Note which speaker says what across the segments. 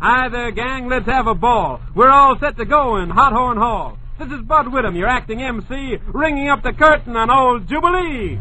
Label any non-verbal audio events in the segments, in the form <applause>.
Speaker 1: Hi there, gang. Let's have a ball. We're all set to go in Hot Horn Hall. This is Bud Whittam, your acting MC, ringing up the curtain on old Jubilee.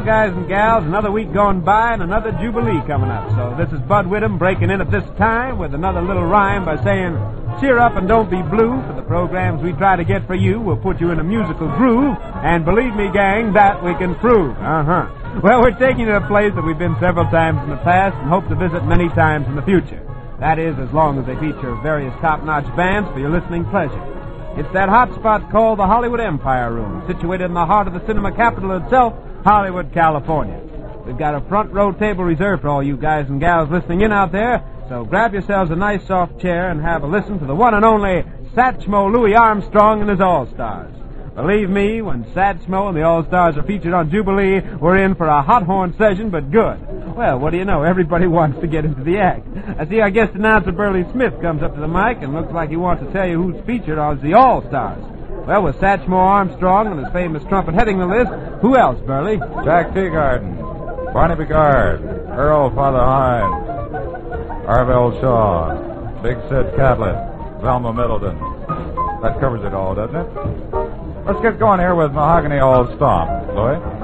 Speaker 1: Well, guys and gals, another week going by and another Jubilee coming up. So this is Bud Whittam breaking in at this time with another little rhyme by saying, Cheer up and don't be blue. For the programs we try to get for you, we'll put you in a musical groove. And believe me, gang, that we can prove. Uh-huh. Well, we're taking you to a place that we've been several times in the past and hope to visit many times in the future. That is, as long as they feature various top-notch bands for your listening pleasure. It's that hot spot called the Hollywood Empire Room, situated in the heart of the cinema capital itself, Hollywood, California. We've got a front row table reserved for all you guys and gals listening in out there, so grab yourselves a nice soft chair and have a listen to the one and only Satchmo Louis Armstrong and his All-Stars. Believe me, when Satchmo and the All-Stars are featured on Jubilee, we're in for a hot horn session, but good. Well, what do you know? Everybody <laughs> wants to get into the act. I see our guest announcer Burley Smith comes up to the mic and looks like he wants to tell you who's featured as the All-Stars. Well, with Satchmo Armstrong and his famous trumpet heading the list, who else, Burley?
Speaker 2: Jack Teagarden, Barney Bigard, Earl Father Hines, Arvell Shaw, Big Sid Catlett, Velma Middleton. That covers it all, doesn't it? Let's get going here with Mahogany Hall Stomp, Louis.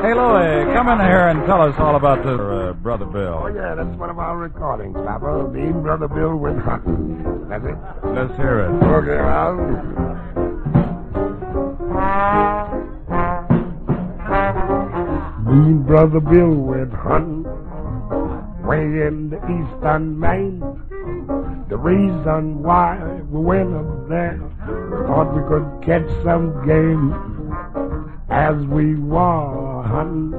Speaker 2: Hey, Louie, come in here and tell us all about this uh, Brother Bill.
Speaker 3: Oh, yeah, that's one of our recordings, Papa. Me and Brother Bill went hunting. That's it.
Speaker 2: Let's hear it.
Speaker 3: Okay. Me and Brother Bill went hunting way in the eastern Maine. The reason why we went up there, thought we could catch some game as we were hunting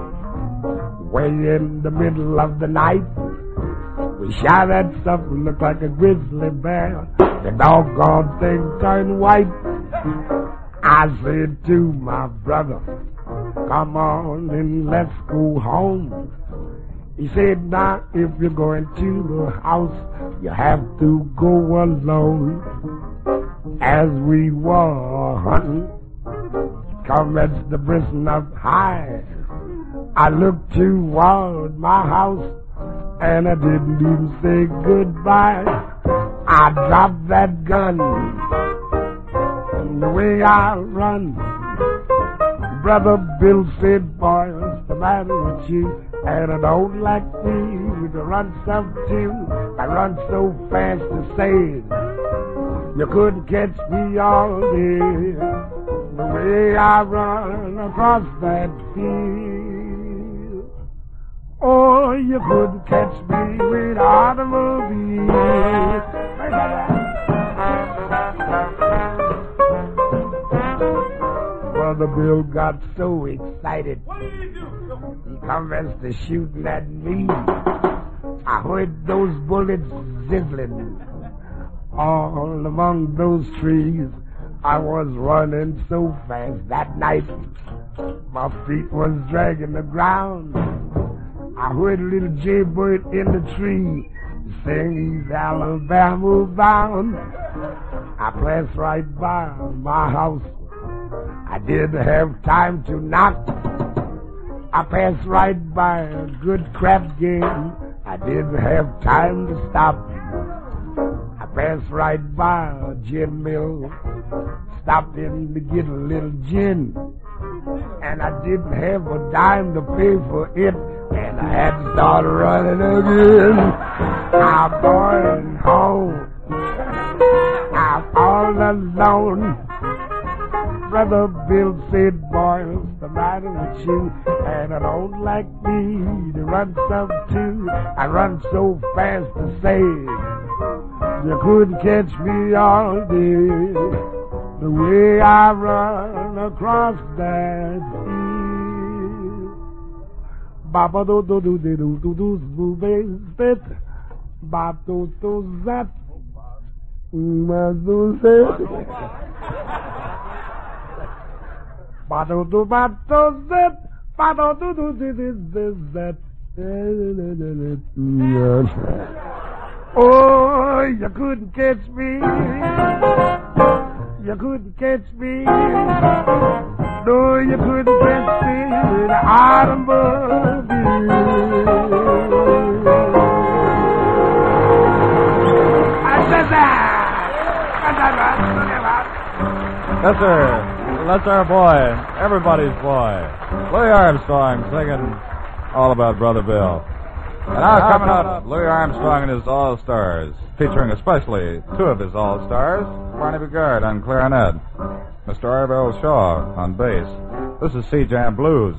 Speaker 3: way in the middle of the night. We shot at something looked like a grizzly bear. The doggone thing turned white. I said to my brother, come on and let's go home. He said, now if you're going to the house, you have to go alone. As we were hunting, commenced the prison up high. I looked toward my house and I didn't even say goodbye. I dropped that gun the way I run. Brother Bill said, boy, what's the matter with you? And I don't like me to run some too. I run so fast to say you couldn't catch me all day. Way I run across that field. Oh, you couldn't catch me with automobile. Brother Bill got so excited. He commenced to shooting at me. I heard those bullets sizzling all among those trees. I was running so fast that night, my feet was dragging the ground. I heard a little jaybird in the tree sing he's Alabama bound. I passed right by my house. I didn't have time to knock. I passed right by a good crap game. I didn't have time to stop. I passed right by a gin mill. Stopped in to get a little gin. And I didn't have a dime to pay for it. And I had to start running again. I'm going home. I'm all alone. Brother Bill said, boy, what's the matter with you? And I don't like me to run some too. I run so fast to say you couldn't catch me all day. The way I run across that field. Baba do do do do do do do do do spit. Ba do do zap. Ma do zap. Ba do do ba do zap. Ba do do do do do zap. Oh, you couldn't catch me. You couldn't catch me. No, you couldn't catch me with an automobile.
Speaker 2: Yes, sir. That's our boy. Everybody's boy. Louis Armstrong singing all about Brother Bill. And now coming up, Louis Armstrong and his All Stars, featuring especially two of his All Stars, Barney Bigard on clarinet, Mr. Arvell Shaw on bass. This is C Jam Blues.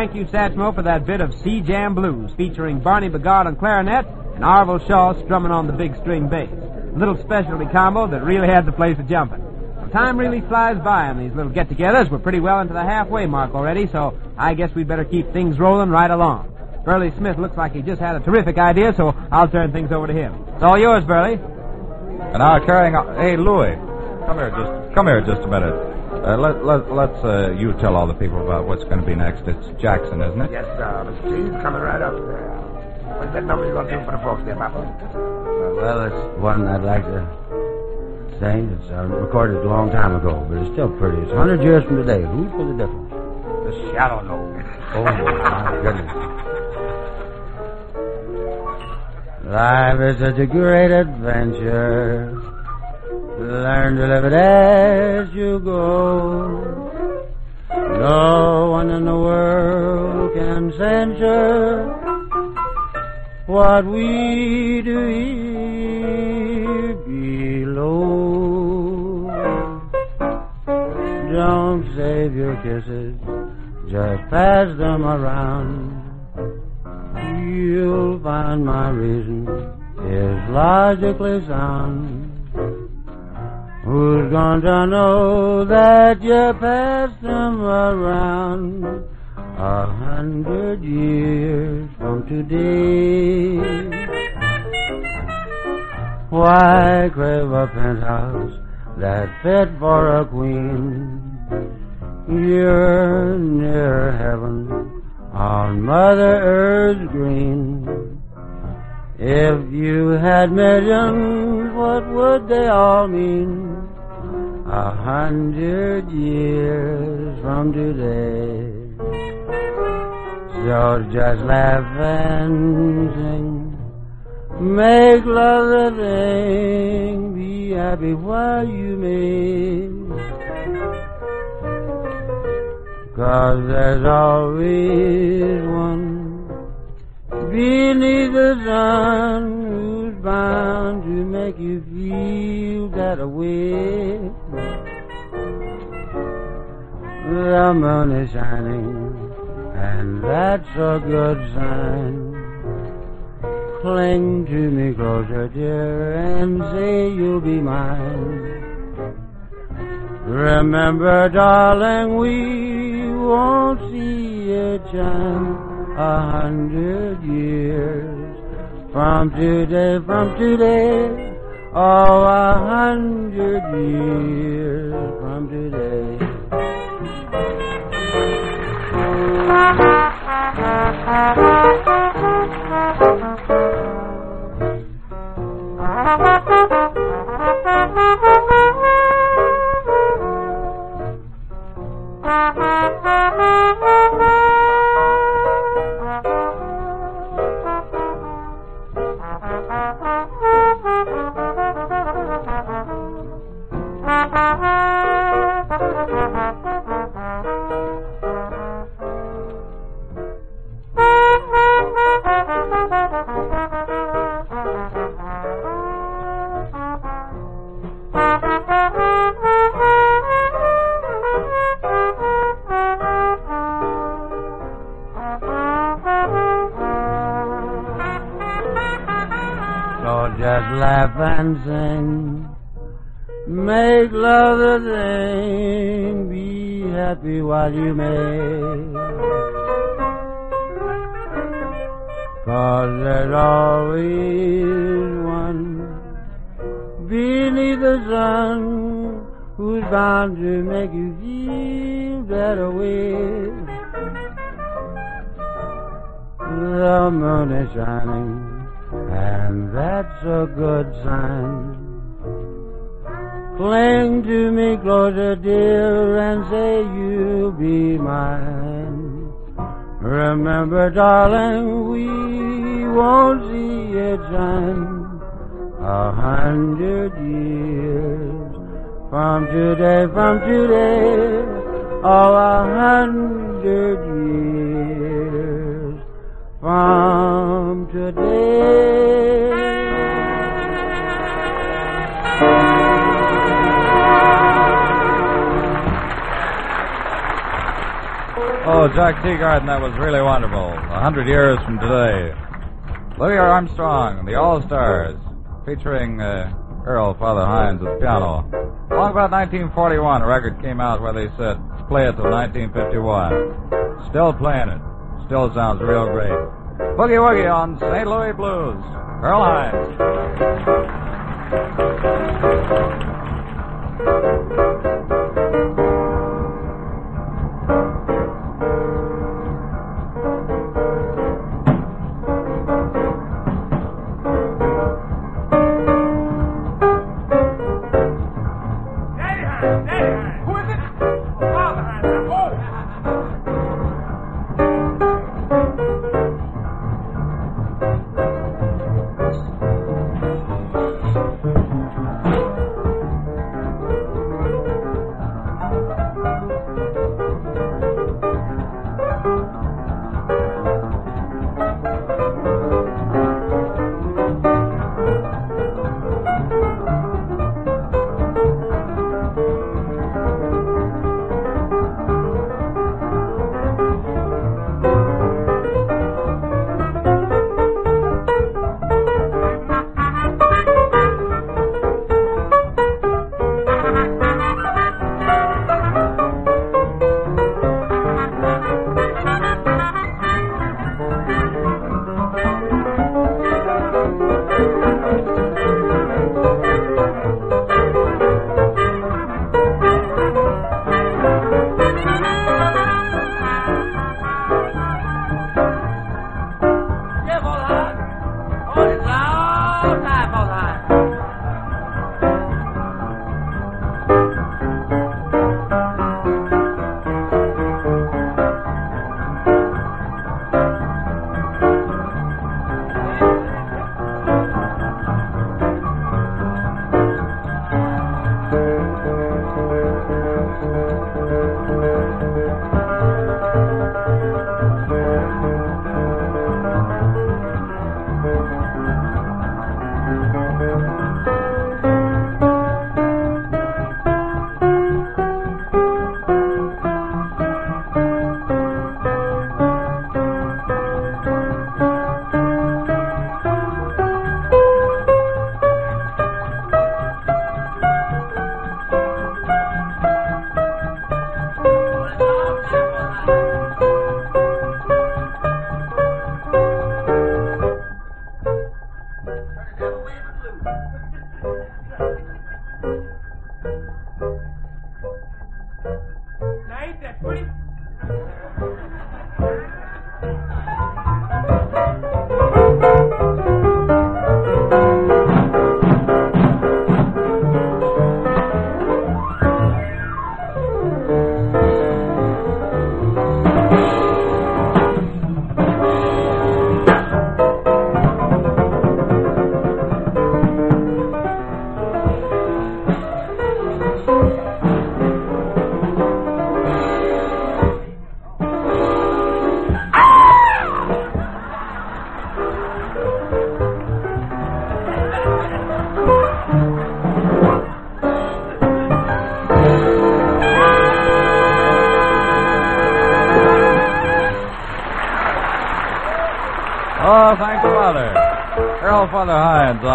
Speaker 1: Thank you, Satchmo, for that bit of C Jam Blues featuring Barney Bigard on clarinet and Arvell Shaw strumming on the big string bass. A little specialty combo that really had the place a jumping. Well, time really flies by on these little get-togethers. We're pretty well into the halfway mark already, so I guess we'd better keep things rolling right along. Burley Smith looks like he just had a terrific idea, so I'll turn things over to him. It's all yours, Burley.
Speaker 2: And now carrying on. Hey, Louie, come here just come here just a minute. Uh, let let let's uh, you tell all the people about what's going to be next. It's Jackson, isn't it?
Speaker 3: Yes, sir. The street's coming right up there. What's that number you gonna do for the folks there, Papa?
Speaker 4: Well, it's one I'd like to sing. It's uh, recorded a long time ago, but it's still pretty. It's 100 years from today. Who's for the difference?
Speaker 3: The Shallow Low.
Speaker 4: Oh, my goodness. Life is such a great adventure. Learn to live it as you go. No one in the world can censure what we do here below. Don't save your kisses, just pass them around. You'll find my reason is logically sound. Who's gonna know that you passed them around a hundred years from today? Why crave a penthouse that fit for a queen? You're near heaven on Mother Earth's green. If you had millions, what would they all mean? A hundred years from today. So just laugh and sing. Make love the thing. Be happy while you may. Cause there's always one beneath the sun who's bound to make you feel that way. The moon is shining, and that's a good sign. Cling to me closer, dear, and say you'll be mine. Remember, darling, we won't see it shine a hundred years from today, from today, oh, a hundred years from today. So The moon is shining and that's a good sign. Cling to me closer, dear, and say you'll be mine. Remember, darling, we won't see it shine a hundred years from today, from today, oh, a hundred years from today.
Speaker 2: Oh, Jack Teagarden, that was really wonderful. A hundred years from today. Louis Armstrong, the All Stars, featuring uh, Earl Father Hines at the piano. Long about 1941, a record came out where they said, play it till 1951. Still playing it. Still sounds real great. Boogie Woogie on St. Louis Blues. Earl Hines.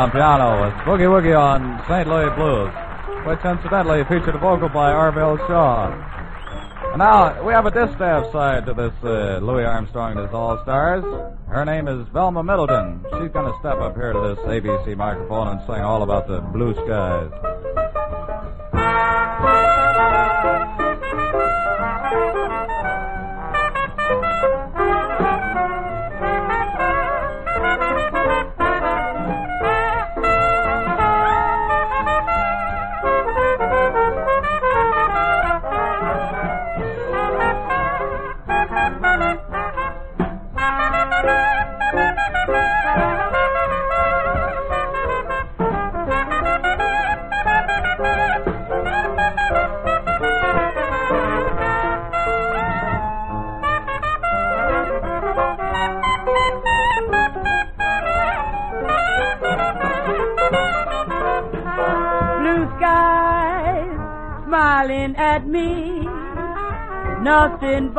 Speaker 2: On piano with Boogie Woogie on St. Louis Blues, which incidentally featured a vocal by Arvell Shaw. And now, we have a distaff side to this uh, Louis Armstrong and his All Stars. Her name is Velma Middleton. She's going to step up here to this ABC microphone and sing all about the blue skies.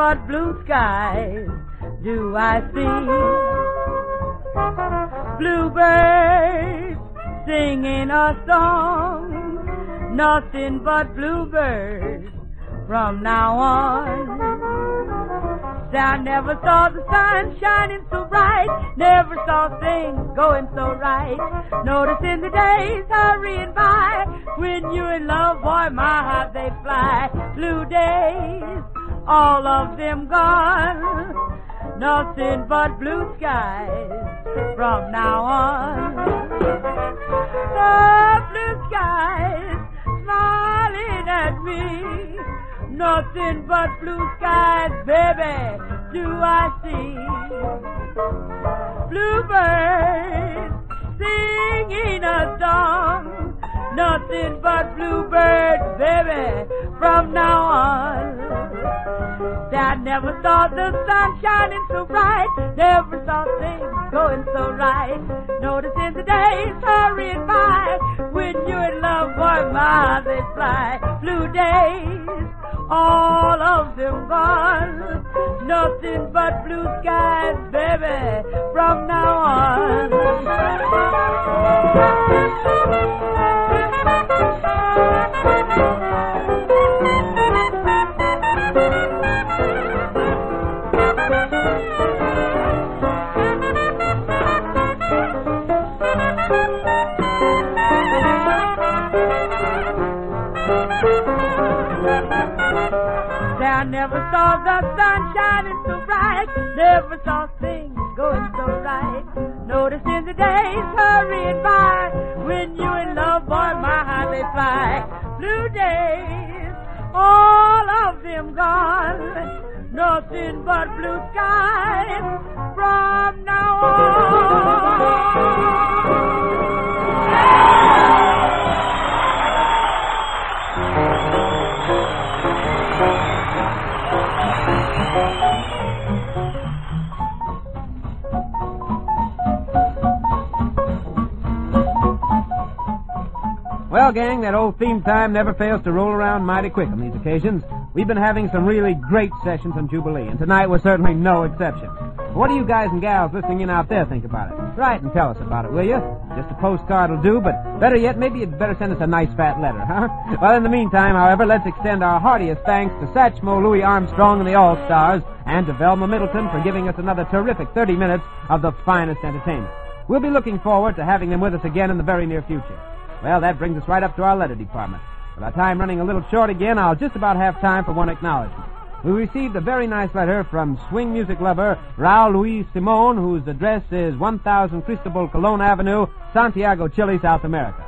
Speaker 5: But blue skies do I see. Bluebirds singing a song, nothing but bluebirds from now on. I never saw the sun shining so bright, never saw things going so right. Noticing the days hurrying by, when you're in love, boy, my heart they fly. Blue days, all of them gone, nothing but blue skies from now on. The blue skies smiling at me. Nothing but blue skies, baby, do I see. Bluebirds singing a song. Nothing but bluebirds, baby, from now on. I never saw the sun shining so bright, never saw things going so right. Noticing the days hurrying by, when you're in love, boy, my they fly. Blue days all of them gone. Nothing but blue skies, baby, from now on. The sun shining so bright, never saw
Speaker 1: Well, gang, that old theme time never fails to roll around mighty quick on these occasions. We've been having some really great sessions on Jubilee, and tonight was certainly no exception. What do you guys and gals listening in out there think about it? Write and tell us about it, will you? Just a postcard will do, but better yet, maybe you'd better send us a nice fat letter, huh? Well, in the meantime, however, let's extend our heartiest thanks to Satchmo Louis Armstrong and the All-Stars, and to Velma Middleton for giving us another terrific 30 minutes of the finest entertainment. We'll be looking forward to having them with us again in the very near future. Well, that brings us right up to our letter department. With our time running a little short again, I'll just about have time for one acknowledgement. We received a very nice letter from swing music lover Raul Luis Simon, whose address is 1000 Cristobal Colon Avenue, Santiago, Chile, South America.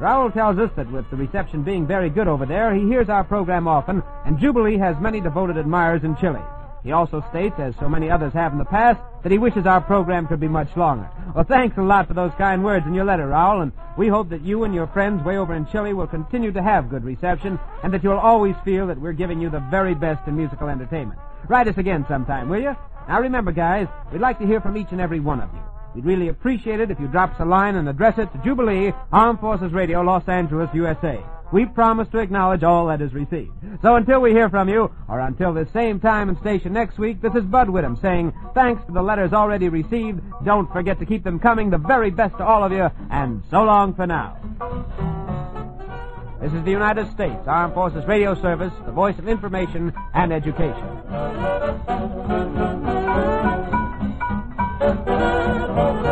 Speaker 1: Raul tells us that with the reception being very good over there, he hears our program often, and Jubilee has many devoted admirers in Chile. He also states, as so many others have in the past, that he wishes our program could be much longer. Well, thanks a lot for those kind words in your letter, Raul, and we hope that you and your friends way over in Chile will continue to have good reception, and that you'll always feel that we're giving you the very best in musical entertainment. Write us again sometime, will you? Now remember, guys, we'd like to hear from each and every one of you. We'd really appreciate it if you drop us a line and address it to Jubilee, Armed Forces Radio, Los Angeles, USA. We promise to acknowledge all that is received. So until we hear from you, or until this same time and station next week, this is Bubbles Whitman saying thanks for the letters already received. Don't forget to keep them coming. The very best to all of you, and so long for now. This is the United States Armed Forces Radio Service, the voice of information and education oh <laughs> you.